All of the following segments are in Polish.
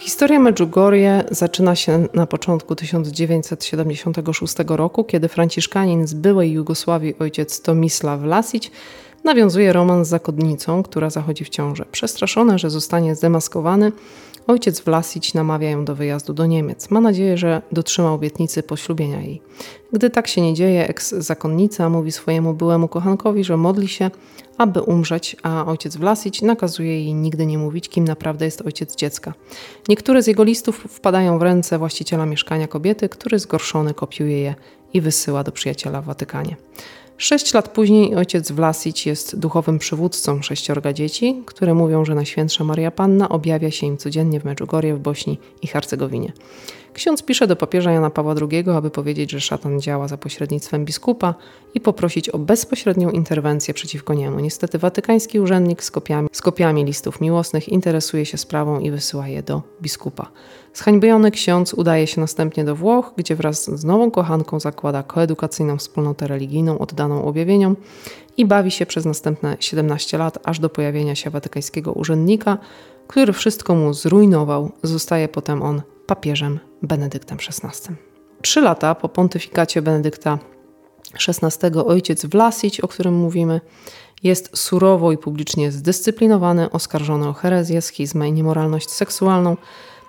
Historia Medjugorje zaczyna się na początku 1976 roku, kiedy franciszkanin z byłej Jugosławii ojciec Tomislav Lasić nawiązuje romans z zakonnicą, która zachodzi w ciążę. Przestraszony, że zostanie zdemaskowany, ojciec Vlasić namawia ją do wyjazdu do Niemiec. Ma nadzieję, że dotrzyma obietnicy poślubienia jej. Gdy tak się nie dzieje, eks-zakonnica mówi swojemu byłemu kochankowi, że modli się, aby umrzeć, a ojciec Vlasić nakazuje jej nigdy nie mówić, kim naprawdę jest ojciec dziecka. Niektóre z jego listów wpadają w ręce właściciela mieszkania kobiety, który zgorszony kopiuje je i wysyła do przyjaciela w Watykanie. Sześć lat później ojciec Vlasic jest duchowym przywódcą sześciorga dzieci, które mówią, że Najświętsza Maria Panna objawia się im codziennie w Medjugorje w Bośni i Hercegowinie. Ksiądz pisze do papieża Jana Pawła II, aby powiedzieć, że szatan działa za pośrednictwem biskupa i poprosić o bezpośrednią interwencję przeciwko niemu. Niestety watykański urzędnik z kopiami, z kopiami listów miłosnych interesuje się sprawą i wysyła je do biskupa. Zhańbiony ksiądz udaje się następnie do Włoch, gdzie wraz z nową kochanką zakłada koedukacyjną wspólnotę religijną oddaną objawieniom i bawi się przez następne 17 lat, aż do pojawienia się watykańskiego urzędnika, który wszystko mu zrujnował. Zostaje potem on papieżem Benedyktem XVI. Trzy lata po pontyfikacie Benedykta XVI ojciec Vlasic, o którym mówimy, jest surowo i publicznie zdyscyplinowany, oskarżony o herezję, schizmę i niemoralność seksualną,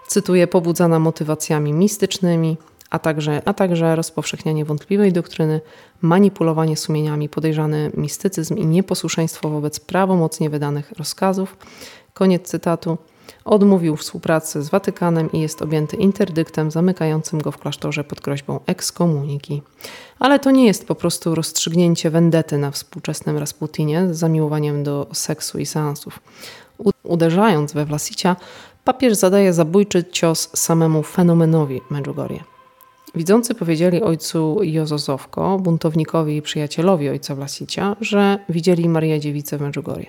cytuję, pobudzana motywacjami mistycznymi, a także, a także rozpowszechnianie wątpliwej doktryny, manipulowanie sumieniami, podejrzany mistycyzm i nieposłuszeństwo wobec prawomocnie wydanych rozkazów. Koniec cytatu. Odmówił współpracy z Watykanem i jest objęty interdyktem zamykającym go w klasztorze pod groźbą ekskomuniki. Ale to nie jest po prostu rozstrzygnięcie wendety na współczesnym Rasputinie z zamiłowaniem do seksu i seansów. Uderzając we Vlasicia, papież zadaje zabójczy cios samemu fenomenowi Medjugorje. Widzący powiedzieli ojcu Jozozowko, buntownikowi i przyjacielowi ojca Vlasicia, że widzieli Marię Dziewicę w Medjugorje.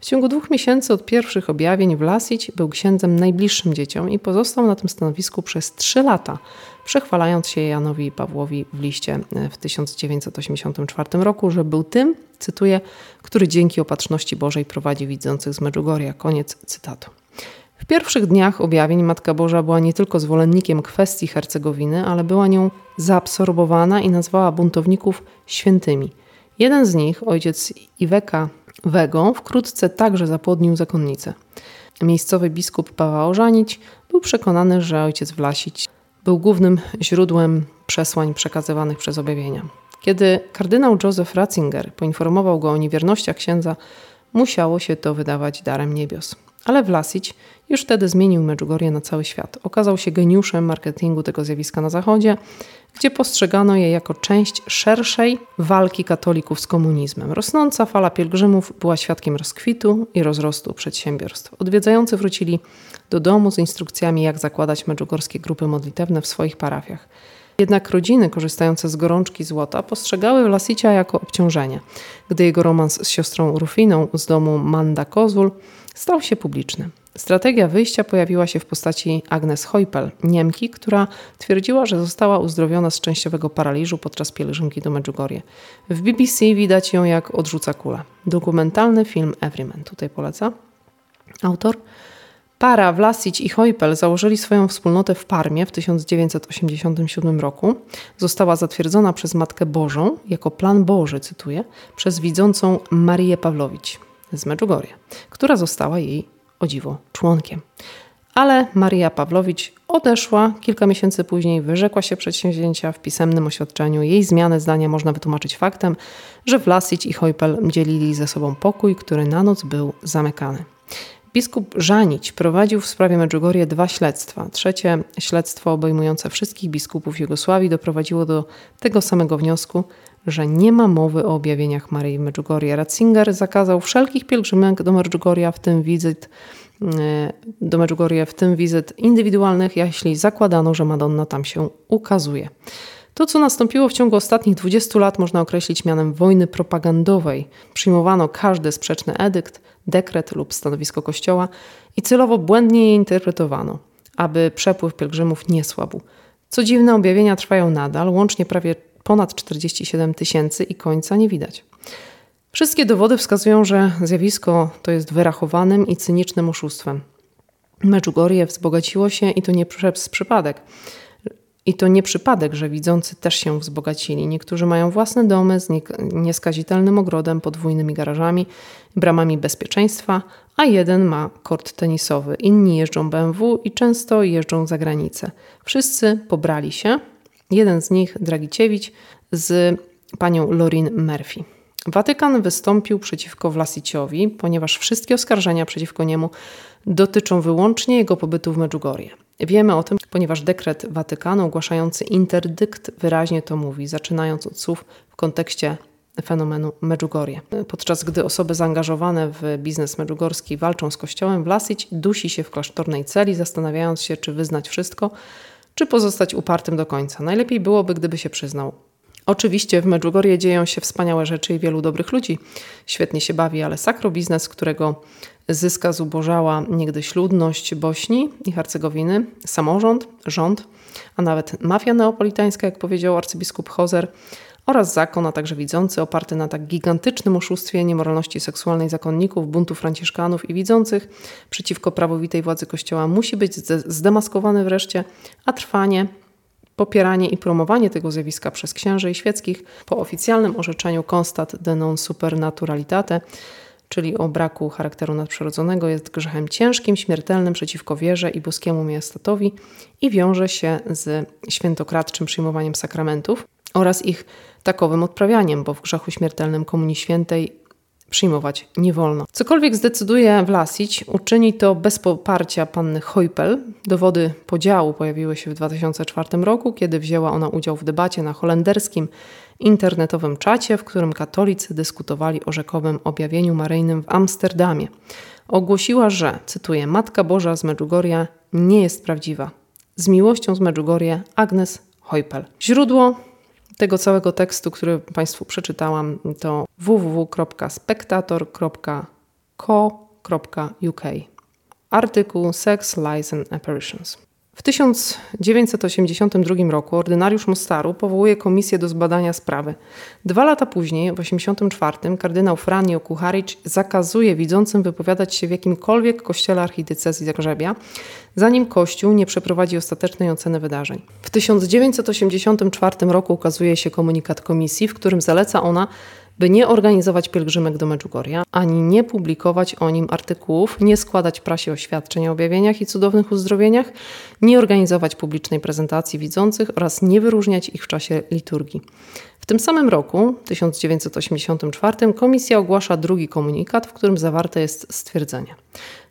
W ciągu dwóch miesięcy od pierwszych objawień Vlasić był księdzem najbliższym dzieciom i pozostał na tym stanowisku przez trzy lata, przechwalając się Janowi Pawłowi w liście w 1984 roku, że był tym, cytuję, który dzięki opatrzności Bożej prowadzi widzących z Medjugorja. Koniec cytatu. W pierwszych dniach objawień Matka Boża była nie tylko zwolennikiem kwestii Hercegowiny, ale była nią zaabsorbowana i nazwała buntowników świętymi. Jeden z nich, ojciec Iweka Wego, wkrótce także zapłodnił zakonnicę. Miejscowy biskup Paweł Ożanić był przekonany, że ojciec Wlasić był głównym źródłem przesłań przekazywanych przez objawienia. Kiedy kardynał Joseph Ratzinger poinformował go o niewiernościach księdza, musiało się to wydawać darem niebios. Ale Vlasic już wtedy zmienił Medjugorje na cały świat. Okazał się geniuszem marketingu tego zjawiska na Zachodzie, gdzie postrzegano je jako część szerszej walki katolików z komunizmem. Rosnąca fala pielgrzymów była świadkiem rozkwitu i rozrostu przedsiębiorstw. Odwiedzający wrócili do domu z instrukcjami, jak zakładać medjugorskie grupy modlitewne w swoich parafiach. Jednak rodziny korzystające z gorączki złota postrzegały Vlasicia jako obciążenie. Gdy jego romans z siostrą Rufiną z domu Manda Kozul stał się publiczny. Strategia wyjścia pojawiła się w postaci Agnes Heupel, Niemki, która twierdziła, że została uzdrowiona z częściowego paraliżu podczas pielgrzymki do Medjugorje. W BBC widać ją jak odrzuca kulę. Dokumentalny film Everyman. Tutaj poleca. Autor. Para Vlasic i Heupel założyli swoją wspólnotę w Parmie w 1987 roku. Została zatwierdzona przez Matkę Bożą jako plan Boży, cytuję, przez widzącą Marię Pawlowicz z Medjugorje, która została jej o dziwo członkiem. Ale Maria Pawlowicz odeszła kilka miesięcy później, wyrzekła się przedsięwzięcia w pisemnym oświadczeniu. Jej zmianę zdania można wytłumaczyć faktem, że Vlasic i Heupel dzielili ze sobą pokój, który na noc był zamykany. Biskup Żanić prowadził w sprawie Medjugorje dwa śledztwa. Trzecie śledztwo obejmujące wszystkich biskupów Jugosławii doprowadziło do tego samego wniosku, że nie ma mowy o objawieniach Maryi w Medjugorje. Ratzinger zakazał wszelkich pielgrzymek do Medjugorja, w tym wizyt e, do Medjugorje, w tym wizyt indywidualnych, jeśli zakładano, że Madonna tam się ukazuje. To, co nastąpiło w ciągu ostatnich 20 lat, można określić mianem wojny propagandowej. Przyjmowano każdy sprzeczny edykt, dekret lub stanowisko Kościoła i celowo błędnie je interpretowano, aby przepływ pielgrzymów nie słabł. Co dziwne, objawienia trwają nadal, łącznie prawie ponad 47 tysięcy i końca nie widać. Wszystkie dowody wskazują, że zjawisko to jest wyrachowanym i cynicznym oszustwem. Medjugorje wzbogaciło się i to nie przez przypadek. I to nie przypadek, że widzący też się wzbogacili. Niektórzy mają własne domy z nieskazitelnym ogrodem, podwójnymi garażami, bramami bezpieczeństwa, a jeden ma kort tenisowy. Inni jeżdżą BMW i często jeżdżą za granicę. Wszyscy pobrali się. Jeden z nich, Dragiciewicz, z panią Lorin Murphy. Watykan wystąpił przeciwko Vlasiciowi, ponieważ wszystkie oskarżenia przeciwko niemu dotyczą wyłącznie jego pobytu w Medjugorje. Wiemy o tym, ponieważ dekret Watykanu ogłaszający interdykt wyraźnie to mówi, zaczynając od słów w kontekście fenomenu Medjugorje. Podczas gdy osoby zaangażowane w biznes medjugorski walczą z kościołem, Vlasic dusi się w klasztornej celi, zastanawiając się, czy wyznać wszystko, czy pozostać upartym do końca. Najlepiej byłoby, gdyby się przyznał. Oczywiście w Medjugorje dzieją się wspaniałe rzeczy i wielu dobrych ludzi. Świetnie się bawi, ale sakrobiznes, którego zyska zubożała niegdyś ludność Bośni i Hercegowiny, samorząd, rząd, a nawet mafia neapolitańska, jak powiedział arcybiskup Hozer, oraz zakon, a także widzący, oparty na tak gigantycznym oszustwie niemoralności seksualnej zakonników, buntu franciszkanów i widzących przeciwko prawowitej władzy Kościoła, musi być zdemaskowany wreszcie, a trwanie popieranie i promowanie tego zjawiska przez księży i świeckich po oficjalnym orzeczeniu constat de non supernaturalitate, czyli o braku charakteru nadprzyrodzonego, jest grzechem ciężkim, śmiertelnym przeciwko wierze i boskiemu majestatowi i wiąże się z świętokradczym przyjmowaniem sakramentów oraz ich takowym odprawianiem, bo w grzechu śmiertelnym Komunii Świętej przyjmować nie wolno. Cokolwiek zdecyduje Vlasic, uczyni to bez poparcia panny Heupel. Dowody podziału pojawiły się w 2004 roku, kiedy wzięła ona udział w debacie na holenderskim internetowym czacie, w którym katolicy dyskutowali o rzekomym objawieniu maryjnym w Amsterdamie. Ogłosiła, że, cytuję, Matka Boża z Medjugorja nie jest prawdziwa. Z miłością z Medjugorje Agnes Heupel. Źródło tego całego tekstu, który Państwu przeczytałam, to www.spectator.co.uk. Artykuł Sex, Lies and Apparitions. W 1982 roku ordynariusz Mostaru powołuje komisję do zbadania sprawy. Dwa lata później, w 1984, kardynał Franio Kucharicz zakazuje widzącym wypowiadać się w jakimkolwiek kościele archidiecezji Zagrzebia, zanim Kościół nie przeprowadzi ostatecznej oceny wydarzeń. W 1984 roku ukazuje się komunikat komisji, w którym zaleca ona by nie organizować pielgrzymek do Medjugorja, ani nie publikować o nim artykułów, nie składać prasie oświadczeń o objawieniach i cudownych uzdrowieniach, nie organizować publicznej prezentacji widzących oraz nie wyróżniać ich w czasie liturgii. W tym samym roku, 1984, komisja ogłasza drugi komunikat, w którym zawarte jest stwierdzenie.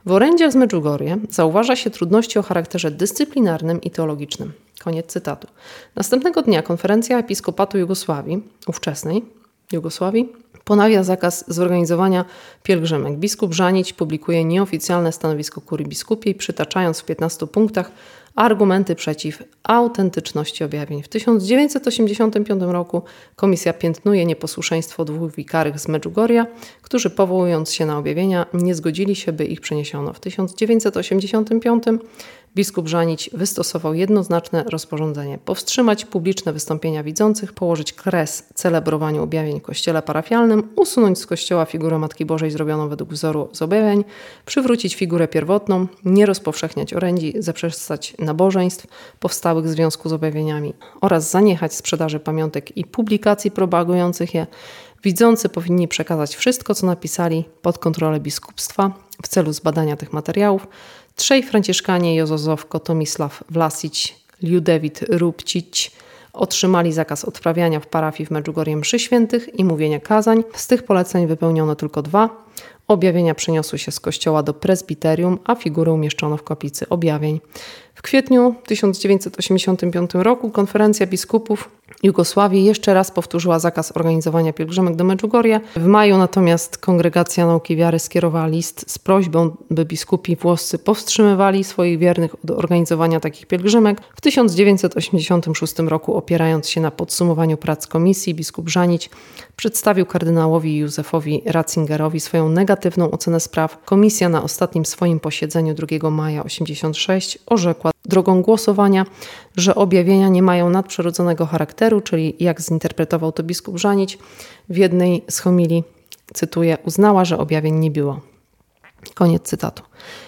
W orędzie z Medjugorje zauważa się trudności o charakterze dyscyplinarnym i teologicznym. Koniec cytatu. Następnego dnia konferencja episkopatu Jugosławii, ówczesnej, Jugosławii ponawia zakaz zorganizowania pielgrzymek. Biskup Żanić publikuje nieoficjalne stanowisko kurii biskupiej, przytaczając w 15 punktach argumenty przeciw autentyczności objawień. W 1985 roku komisja piętnuje nieposłuszeństwo dwóch wikarych z Medjugorja, którzy powołując się na objawienia nie zgodzili się, by ich przeniesiono. W 1985 biskup Żanić wystosował jednoznaczne rozporządzenie powstrzymać publiczne wystąpienia widzących, położyć kres celebrowaniu objawień w kościele parafialnym, usunąć z kościoła figurę Matki Bożej zrobioną według wzoru z objawień, przywrócić figurę pierwotną, nie rozpowszechniać orędzi, zaprzestać nabożeństw powstałych w związku z objawieniami oraz zaniechać sprzedaży pamiątek i publikacji propagujących je. Widzący powinni przekazać wszystko, co napisali pod kontrolę biskupstwa w celu zbadania tych materiałów. Trzej franciszkanie Jozozowko, Tomisław Vlasic, Liudewit Rubcic otrzymali zakaz odprawiania w parafii w Medjugorje mszy świętych i mówienia kazań. Z tych poleceń wypełniono tylko dwa. Objawienia przeniosły się z kościoła do prezbiterium, a figury umieszczono w kaplicy objawień. W kwietniu 1985 roku konferencja biskupów Jugosławii jeszcze raz powtórzyła zakaz organizowania pielgrzymek do Medjugorje. W maju natomiast Kongregacja Nauki Wiary skierowała list z prośbą, by biskupi włoscy powstrzymywali swoich wiernych od organizowania takich pielgrzymek. W 1986 roku, opierając się na podsumowaniu prac komisji, biskup Żanić przedstawił kardynałowi Józefowi Ratzingerowi swoją negatywną ocenę spraw. Komisja na ostatnim swoim posiedzeniu 2 maja 1986 orzekła drogą głosowania, że objawienia nie mają nadprzyrodzonego charakteru, czyli jak zinterpretował to biskup Żanić w jednej z homilii, cytuję, uznała, że objawień nie było. Koniec cytatu.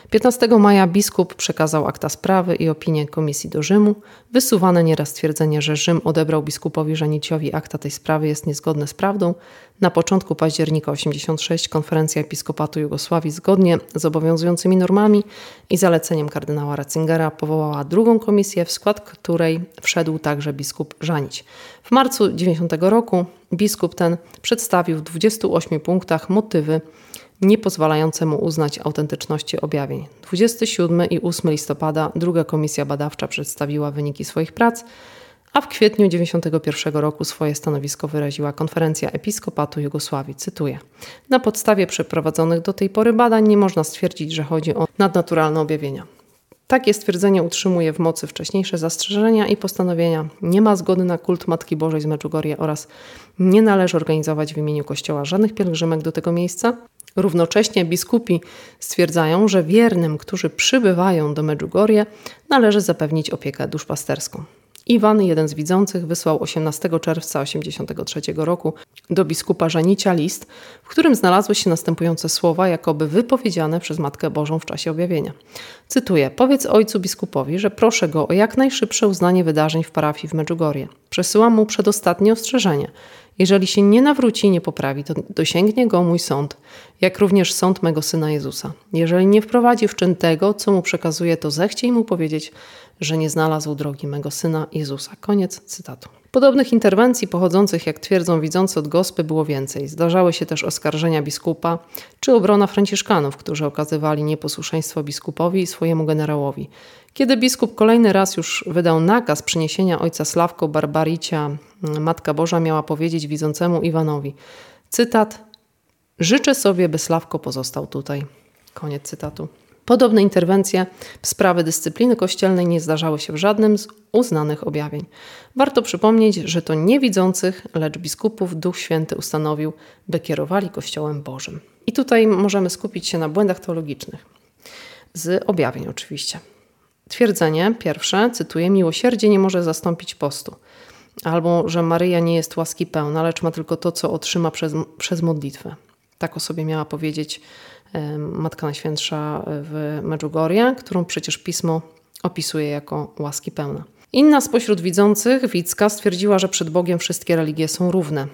15 maja biskup przekazał akta sprawy i opinię komisji do Rzymu. Wysuwane nieraz twierdzenie, że Rzym odebrał biskupowi Żaniciowi akta tej sprawy jest niezgodne z prawdą. Na początku października 86 konferencja episkopatu Jugosławii zgodnie z obowiązującymi normami i zaleceniem kardynała Ratzingera powołała drugą komisję, w skład której wszedł także biskup Żanić. W marcu 90 roku biskup ten przedstawił w 28 punktach motywy nie pozwalające mu uznać autentyczności objawień. 27 i 8 listopada druga komisja badawcza przedstawiła wyniki swoich prac, a w kwietniu 1991 roku swoje stanowisko wyraziła Konferencja Episkopatu Jugosławii. Cytuję: Na podstawie przeprowadzonych do tej pory badań nie można stwierdzić, że chodzi o nadnaturalne objawienia. Takie stwierdzenie utrzymuje w mocy wcześniejsze zastrzeżenia i postanowienia. Nie ma zgody na kult Matki Bożej z Medjugorje oraz nie należy organizować w imieniu Kościoła żadnych pielgrzymek do tego miejsca. Równocześnie biskupi stwierdzają, że wiernym, którzy przybywają do Medjugorje, należy zapewnić opiekę duszpasterską. Iwan, jeden z widzących, wysłał 18 czerwca 1983 roku do biskupa Żanicia list, w którym znalazły się następujące słowa, jakoby wypowiedziane przez Matkę Bożą w czasie objawienia. Cytuję: Powiedz ojcu biskupowi, że proszę go o jak najszybsze uznanie wydarzeń w parafii w Medjugorje. Przesyłam mu przedostatnie ostrzeżenie. Jeżeli się nie nawróci i nie poprawi, to dosięgnie go mój sąd, jak również sąd mego syna Jezusa. Jeżeli nie wprowadzi w czyn tego, co mu przekazuje, to zechciej mu powiedzieć, że nie znalazł drogi mego syna Jezusa. Koniec cytatu. Podobnych interwencji pochodzących, jak twierdzą widzący od gospy, było więcej. Zdarzały się też oskarżenia biskupa czy obrona franciszkanów, którzy okazywali nieposłuszeństwo biskupowi i swojemu generałowi. Kiedy biskup kolejny raz już wydał nakaz przyniesienia ojca Sławko Barbaricia, Matka Boża miała powiedzieć widzącemu Iwanowi, cytat, życzę sobie, by Sławko pozostał tutaj. Koniec cytatu. Podobne interwencje w sprawy dyscypliny kościelnej nie zdarzały się w żadnym z uznanych objawień. Warto przypomnieć, że to niewidzących, lecz biskupów Duch Święty ustanowił, by kierowali Kościołem Bożym. I tutaj możemy skupić się na błędach teologicznych. Z objawień oczywiście. Twierdzenie pierwsze, cytuję, miłosierdzie nie może zastąpić postu. Albo, że Maryja nie jest łaski pełna, lecz ma tylko to, co otrzyma przez, przez modlitwę. Tak o sobie miała powiedzieć Matka Najświętsza w Medjugorje, którą przecież pismo opisuje jako łaski pełna. Inna spośród widzących, Wicka, stwierdziła, że przed Bogiem wszystkie religie są równe,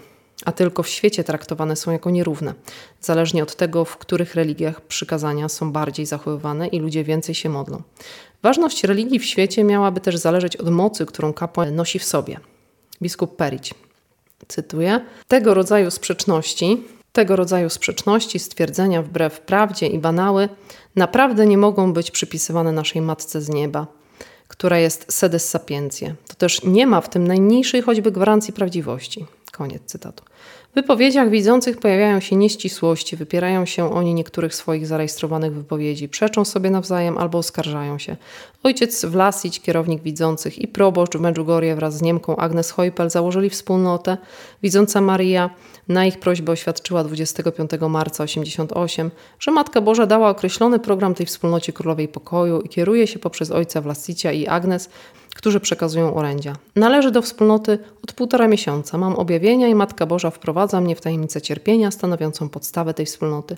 a tylko w świecie traktowane są jako nierówne, zależnie od tego, w których religiach przykazania są bardziej zachowywane i ludzie więcej się modlą. Ważność religii w świecie miałaby też zależeć od mocy, którą kapłan nosi w sobie. Biskup Perić, cytuję, tego rodzaju sprzeczności tego rodzaju sprzeczności, stwierdzenia wbrew prawdzie i banały naprawdę nie mogą być przypisywane naszej Matce z nieba, która jest sedes sapientie. To też nie ma w tym najmniejszej choćby gwarancji prawdziwości. Koniec cytatu. W wypowiedziach widzących pojawiają się nieścisłości, wypierają się oni niektórych swoich zarejestrowanych wypowiedzi, przeczą sobie nawzajem albo oskarżają się. Ojciec Vlasic, kierownik widzących i proboszcz w Medjugorje wraz z Niemką Agnes Heupel założyli wspólnotę. Widząca Maria na ich prośbę oświadczyła 25 marca 88, że Matka Boża dała określony program tej wspólnocie Królowej Pokoju i kieruje się poprzez ojca Vlasicia i Agnes którzy przekazują orędzia. Należy do wspólnoty od półtora miesiąca. Mam objawienia i Matka Boża wprowadza mnie w tajemnicę cierpienia, stanowiącą podstawę tej wspólnoty.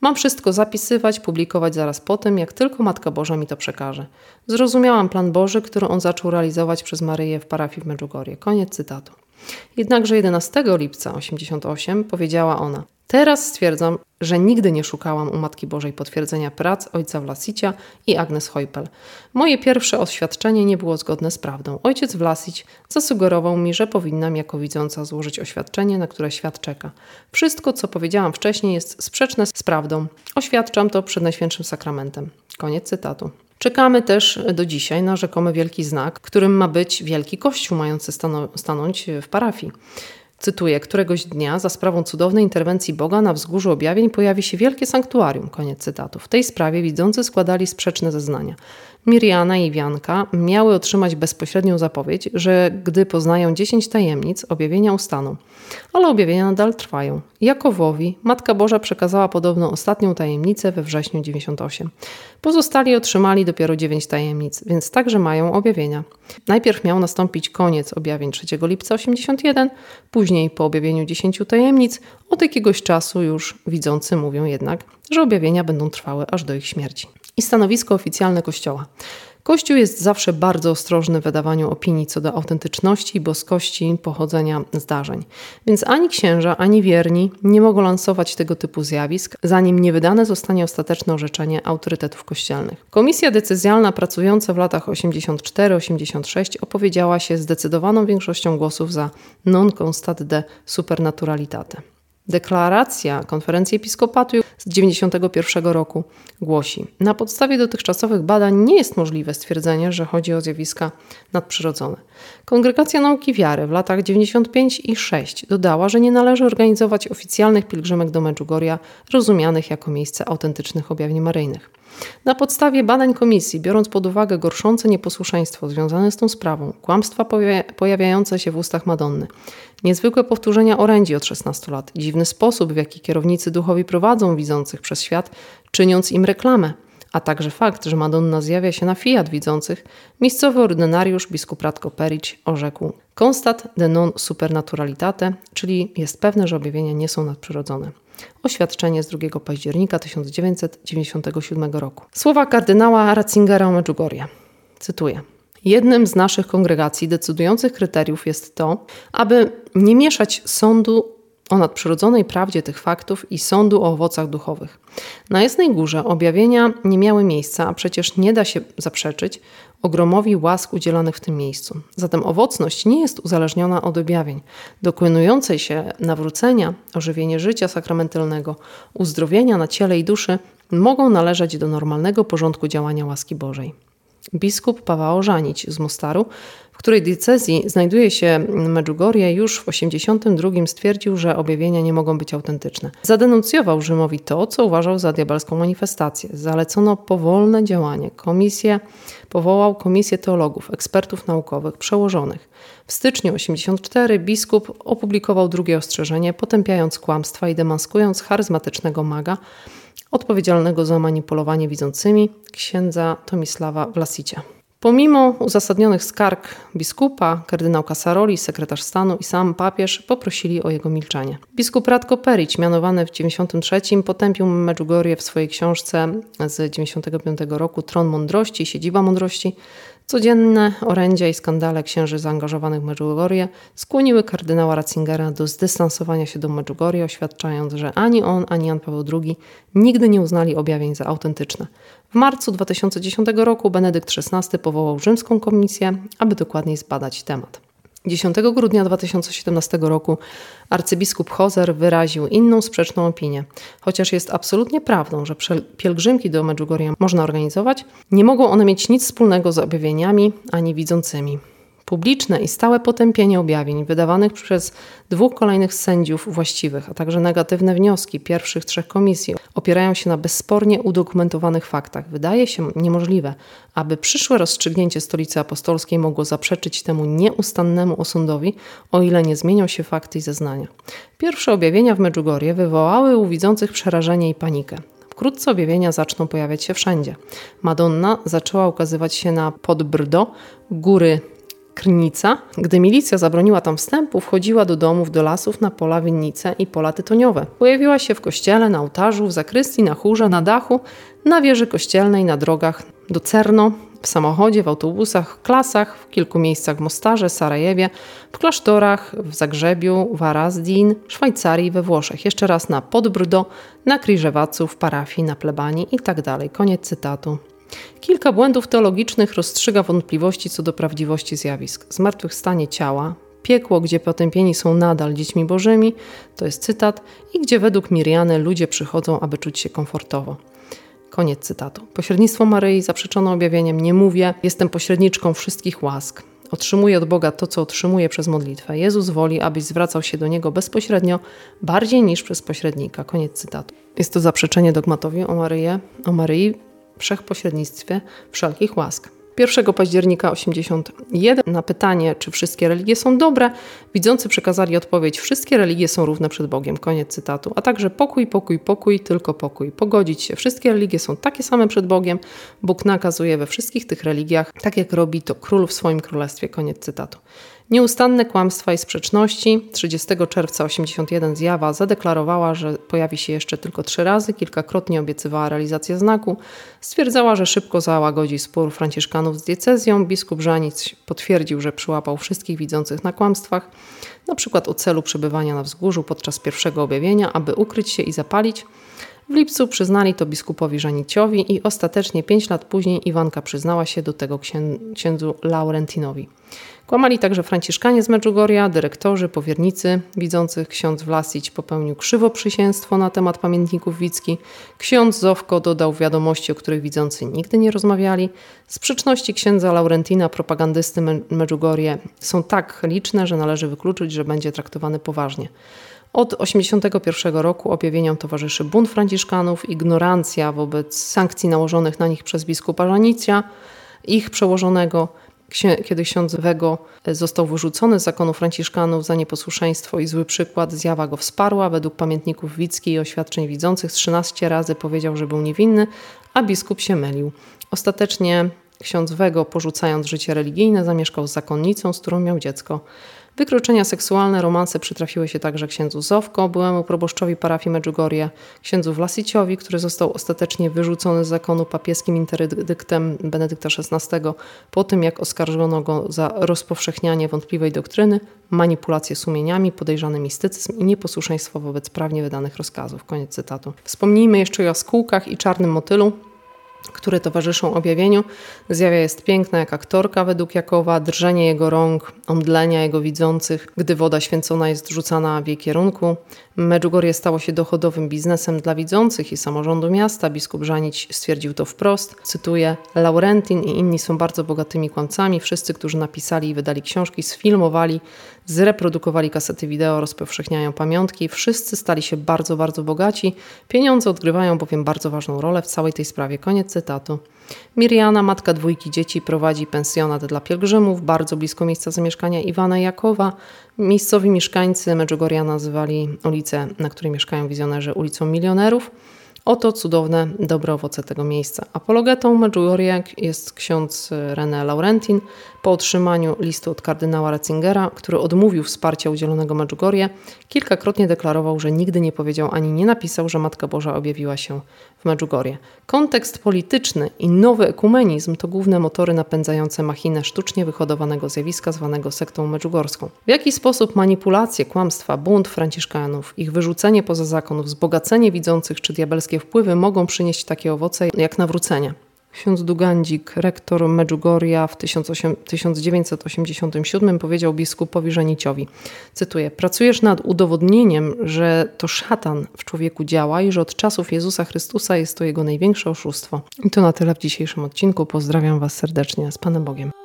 Mam wszystko zapisywać, publikować zaraz po tym, jak tylko Matka Boża mi to przekaże. Zrozumiałam plan Boży, który on zaczął realizować przez Maryję w parafii w Medjugorje. Koniec cytatu. Jednakże 11 lipca 88 powiedziała ona: Teraz stwierdzam, że nigdy nie szukałam u Matki Bożej potwierdzenia prac ojca Vlasicia i Agnes Heupel. Moje pierwsze oświadczenie nie było zgodne z prawdą. Ojciec Vlasic zasugerował mi, że powinnam jako widząca złożyć oświadczenie, na które świat czeka. Wszystko, co powiedziałam wcześniej, jest sprzeczne z prawdą. Oświadczam to przed Najświętszym Sakramentem. Koniec cytatu. Czekamy też do dzisiaj na rzekomy wielki znak, którym ma być wielki kościół mający stanąć w parafii. Cytuję, któregoś dnia za sprawą cudownej interwencji Boga na wzgórzu objawień pojawi się wielkie sanktuarium. Koniec cytatu. W tej sprawie widzący składali sprzeczne zeznania. Miriana i Wianka miały otrzymać bezpośrednią zapowiedź, że gdy poznają dziesięć tajemnic, objawienia ustaną. Ale objawienia nadal trwają. Jakowowi Matka Boża przekazała podobną ostatnią tajemnicę we wrześniu 98. Pozostali otrzymali dopiero dziewięć tajemnic, więc także mają objawienia. Najpierw miał nastąpić koniec objawień 3 lipca 81, później po objawieniu dziesięciu tajemnic, od jakiegoś czasu już widzący mówią jednak, że objawienia będą trwały aż do ich śmierci. I stanowisko oficjalne Kościoła. Kościół jest zawsze bardzo ostrożny w wydawaniu opinii co do autentyczności i boskości pochodzenia zdarzeń. Więc ani księża, ani wierni nie mogą lansować tego typu zjawisk, zanim nie wydane zostanie ostateczne orzeczenie autorytetów kościelnych. Komisja decyzjalna pracująca w latach 84-86 opowiedziała się zdecydowaną większością głosów za non constat de supernaturalitate. Deklaracja Konferencji Episkopatu z 1991 roku głosi: Na podstawie dotychczasowych badań nie jest możliwe stwierdzenie, że chodzi o zjawiska nadprzyrodzone. Kongregacja Nauki Wiary w latach 95 i 6 dodała, że nie należy organizować oficjalnych pielgrzymek do Medjugorja, rozumianych jako miejsce autentycznych objawień maryjnych. Na podstawie badań komisji, biorąc pod uwagę gorszące nieposłuszeństwo związane z tą sprawą, kłamstwa pojawiające się w ustach Madonny, niezwykłe powtórzenia orędzi od 16 lat, dziwny sposób, w jaki kierownicy duchowi prowadzą widzących przez świat, czyniąc im reklamę, a także fakt, że Madonna zjawia się na fiat widzących, miejscowy ordynariusz biskup Radko Perić orzekł constat de non supernaturalitate, czyli jest pewne, że objawienia nie są nadprzyrodzone. Oświadczenie z 2 października 1997 roku. Słowa kardynała Ratzingera Medjugorje. Cytuję. Jednym z naszych kongregacji decydujących kryteriów jest to, aby nie mieszać sądu o nadprzyrodzonej prawdzie tych faktów i sądu o owocach duchowych. Na Jasnej Górze objawienia nie miały miejsca, a przecież nie da się zaprzeczyć ogromowi łask udzielanych w tym miejscu. Zatem owocność nie jest uzależniona od objawień. Dokonującej się nawrócenia, ożywienie życia sakramentalnego, uzdrowienia na ciele i duszy mogą należeć do normalnego porządku działania łaski Bożej. Biskup Paweł Żanić z Mostaru, w której diecezji znajduje się Medjugorje, już w 82 stwierdził, że objawienia nie mogą być autentyczne. Zadenuncjował Rzymowi to, co uważał za diabelską manifestację. Zalecono powolne działanie. Komisję powołał komisję teologów, ekspertów naukowych, przełożonych. W styczniu 84 biskup opublikował drugie ostrzeżenie, potępiając kłamstwa i demaskując charyzmatycznego maga, odpowiedzialnego za manipulowanie widzącymi, księdza Tomisława Vlasicia. Pomimo uzasadnionych skarg biskupa, kardynał Casaroli, sekretarz stanu i sam papież poprosili o jego milczenie. Biskup Radko Perić, mianowany w 93, potępił Medjugorje w swojej książce z 95 roku Tron Mądrości, Siedziba Mądrości, Codzienne orędzia i skandale księży zaangażowanych w Medjugorje skłoniły kardynała Ratzingera do zdystansowania się do Medjugorje, oświadczając, że ani on, ani Jan Paweł II nigdy nie uznali objawień za autentyczne. W marcu 2010 roku Benedykt XVI powołał rzymską komisję, aby dokładniej zbadać temat. 10 grudnia 2017 roku arcybiskup Hozer wyraził inną sprzeczną opinię. Chociaż jest absolutnie prawdą, że pielgrzymki do Medjugorje można organizować, nie mogą one mieć nic wspólnego z objawieniami ani widzącymi. Publiczne i stałe potępienie objawień wydawanych przez dwóch kolejnych sędziów właściwych, a także negatywne wnioski pierwszych trzech komisji opierają się na bezspornie udokumentowanych faktach. Wydaje się niemożliwe, aby przyszłe rozstrzygnięcie Stolicy Apostolskiej mogło zaprzeczyć temu nieustannemu osądowi, o ile nie zmienią się fakty i zeznania. Pierwsze objawienia w Medjugorje wywołały u widzących przerażenie i panikę. Wkrótce objawienia zaczną pojawiać się wszędzie. Madonna zaczęła ukazywać się na Podbrdo, góry Krnica. Gdy milicja zabroniła tam wstępu, wchodziła do domów, do lasów, na pola winnice i pola tytoniowe. Pojawiła się w kościele, na ołtarzu, w zakrystii, na chórze, na dachu, na wieży kościelnej, na drogach do Cerno, w samochodzie, w autobusach, w klasach, w kilku miejscach w Mostarze, Sarajewie, w klasztorach, w Zagrzebiu, w Arazdin, Szwajcarii, we Włoszech. Jeszcze raz na Podbrdo, na Kriżewacu, w parafii, na plebanii itd. Tak Koniec cytatu. Kilka błędów teologicznych rozstrzyga wątpliwości co do prawdziwości zjawisk. Zmartwychwstanie ciała, piekło, gdzie potępieni są nadal dziećmi bożymi, to jest cytat, i gdzie według Miriany ludzie przychodzą, aby czuć się komfortowo. Koniec cytatu. Pośrednictwo Maryi zaprzeczono objawieniem nie mówię, jestem pośredniczką wszystkich łask. Otrzymuję od Boga to, co otrzymuję przez modlitwę. Jezus woli, abyś zwracał się do Niego bezpośrednio, bardziej niż przez pośrednika. Koniec cytatu. Jest to zaprzeczenie dogmatowi o Maryję, o Maryi, wszechpośrednictwie wszelkich łask. 1 października 81 na pytanie, czy wszystkie religie są dobre, widzący przekazali odpowiedź: Wszystkie religie są równe przed Bogiem. Koniec cytatu. A także pokój, pokój, pokój, tylko pokój. Pogodzić się. Wszystkie religie są takie same przed Bogiem. Bóg nakazuje we wszystkich tych religiach, tak jak robi to król w swoim królestwie. Koniec cytatu. Nieustanne kłamstwa i sprzeczności. 30 czerwca 81 zjawa zadeklarowała, że pojawi się jeszcze tylko trzy razy, kilkakrotnie obiecywała realizację znaku. Stwierdzała, że szybko załagodzi spór franciszkanów z diecezją. Biskup Żanic potwierdził, że przyłapał wszystkich widzących na kłamstwach, na przykład o celu przebywania na wzgórzu podczas pierwszego objawienia, aby ukryć się i zapalić. W lipcu przyznali to biskupowi Żaniciowi i ostatecznie pięć lat później Iwanka przyznała się do tego księdzu Laurentinowi. Kłamali także franciszkanie z Medjugorja, dyrektorzy, powiernicy widzących. Ksiądz Vlasic popełnił krzywoprzysięstwo na temat pamiętników Wicki. Ksiądz Zowko dodał wiadomości, o których widzący nigdy nie rozmawiali. Sprzeczności księdza Laurentina, propagandysty Medjugorje są tak liczne, że należy wykluczyć, że będzie traktowany poważnie. Od 1981 roku objawieniom towarzyszy bunt franciszkanów, ignorancja wobec sankcji nałożonych na nich przez biskupa Żanicja, ich przełożonego, kiedy ksiądz Wego został wyrzucony z zakonu franciszkanów za nieposłuszeństwo i zły przykład, zjawa go wsparła. Według pamiętników Wicki i oświadczeń widzących 13 razy powiedział, że był niewinny, a biskup się mylił. Ostatecznie ksiądz Wego, porzucając życie religijne, zamieszkał z zakonnicą, z którą miał dziecko. Wykroczenia seksualne, romanse przytrafiły się także księdzu Zowko, byłemu proboszczowi parafii Medjugorje, księdzu Vlasiciowi, który został ostatecznie wyrzucony z zakonu papieskim interdyktem Benedykta XVI po tym, jak oskarżono go za rozpowszechnianie wątpliwej doktryny, manipulację sumieniami, podejrzany mistycyzm i nieposłuszeństwo wobec prawnie wydanych rozkazów. Koniec cytatu. Wspomnijmy jeszcze o jaskółkach i czarnym motylu które towarzyszą objawieniu. Zjawia jest piękna jak aktorka według Jakowa, drżenie jego rąk, omdlenia jego widzących, gdy woda święcona jest rzucana w jej kierunku. Medjugorje stało się dochodowym biznesem dla widzących i samorządu miasta. Biskup Żanić stwierdził to wprost. Cytuję: Laurentin i inni są bardzo bogatymi kłamcami. Wszyscy, którzy napisali i wydali książki, sfilmowali, zreprodukowali kasety wideo, rozpowszechniają pamiątki. Wszyscy stali się bardzo, bardzo bogaci. Pieniądze odgrywają bowiem bardzo ważną rolę w całej tej sprawie. Koniec cytatu. Miriana, matka dwójki dzieci, prowadzi pensjonat dla pielgrzymów bardzo blisko miejsca zamieszkania Iwana Jakowa. Miejscowi mieszkańcy Medjugorja nazywali ulicę, na której mieszkają wizjonerzy, ulicą milionerów. Oto cudowne, dobre owoce tego miejsca. Apologetą Medjugorje jest ksiądz René Laurentin. Po otrzymaniu listu od kardynała Ratzingera, który odmówił wsparcia udzielonego Medjugorje, kilkakrotnie deklarował, że nigdy nie powiedział ani nie napisał, że Matka Boża objawiła się w Medjugorje. Kontekst polityczny i nowy ekumenizm to główne motory napędzające machinę sztucznie wyhodowanego zjawiska zwanego sektą medjugorską. W jaki sposób manipulacje, kłamstwa, bunt franciszkanów, ich wyrzucenie poza zakon, wzbogacenie widzących czy diabelskie wpływy mogą przynieść takie owoce jak nawrócenie? Ksiądz Dugandzik, rektor Medjugorja w 1987 powiedział biskupowi Żeniciowi, cytuję, pracujesz nad udowodnieniem, że to szatan w człowieku działa i że od czasów Jezusa Chrystusa jest to jego największe oszustwo. I to na tyle w dzisiejszym odcinku. Pozdrawiam Was serdecznie. Z Panem Bogiem.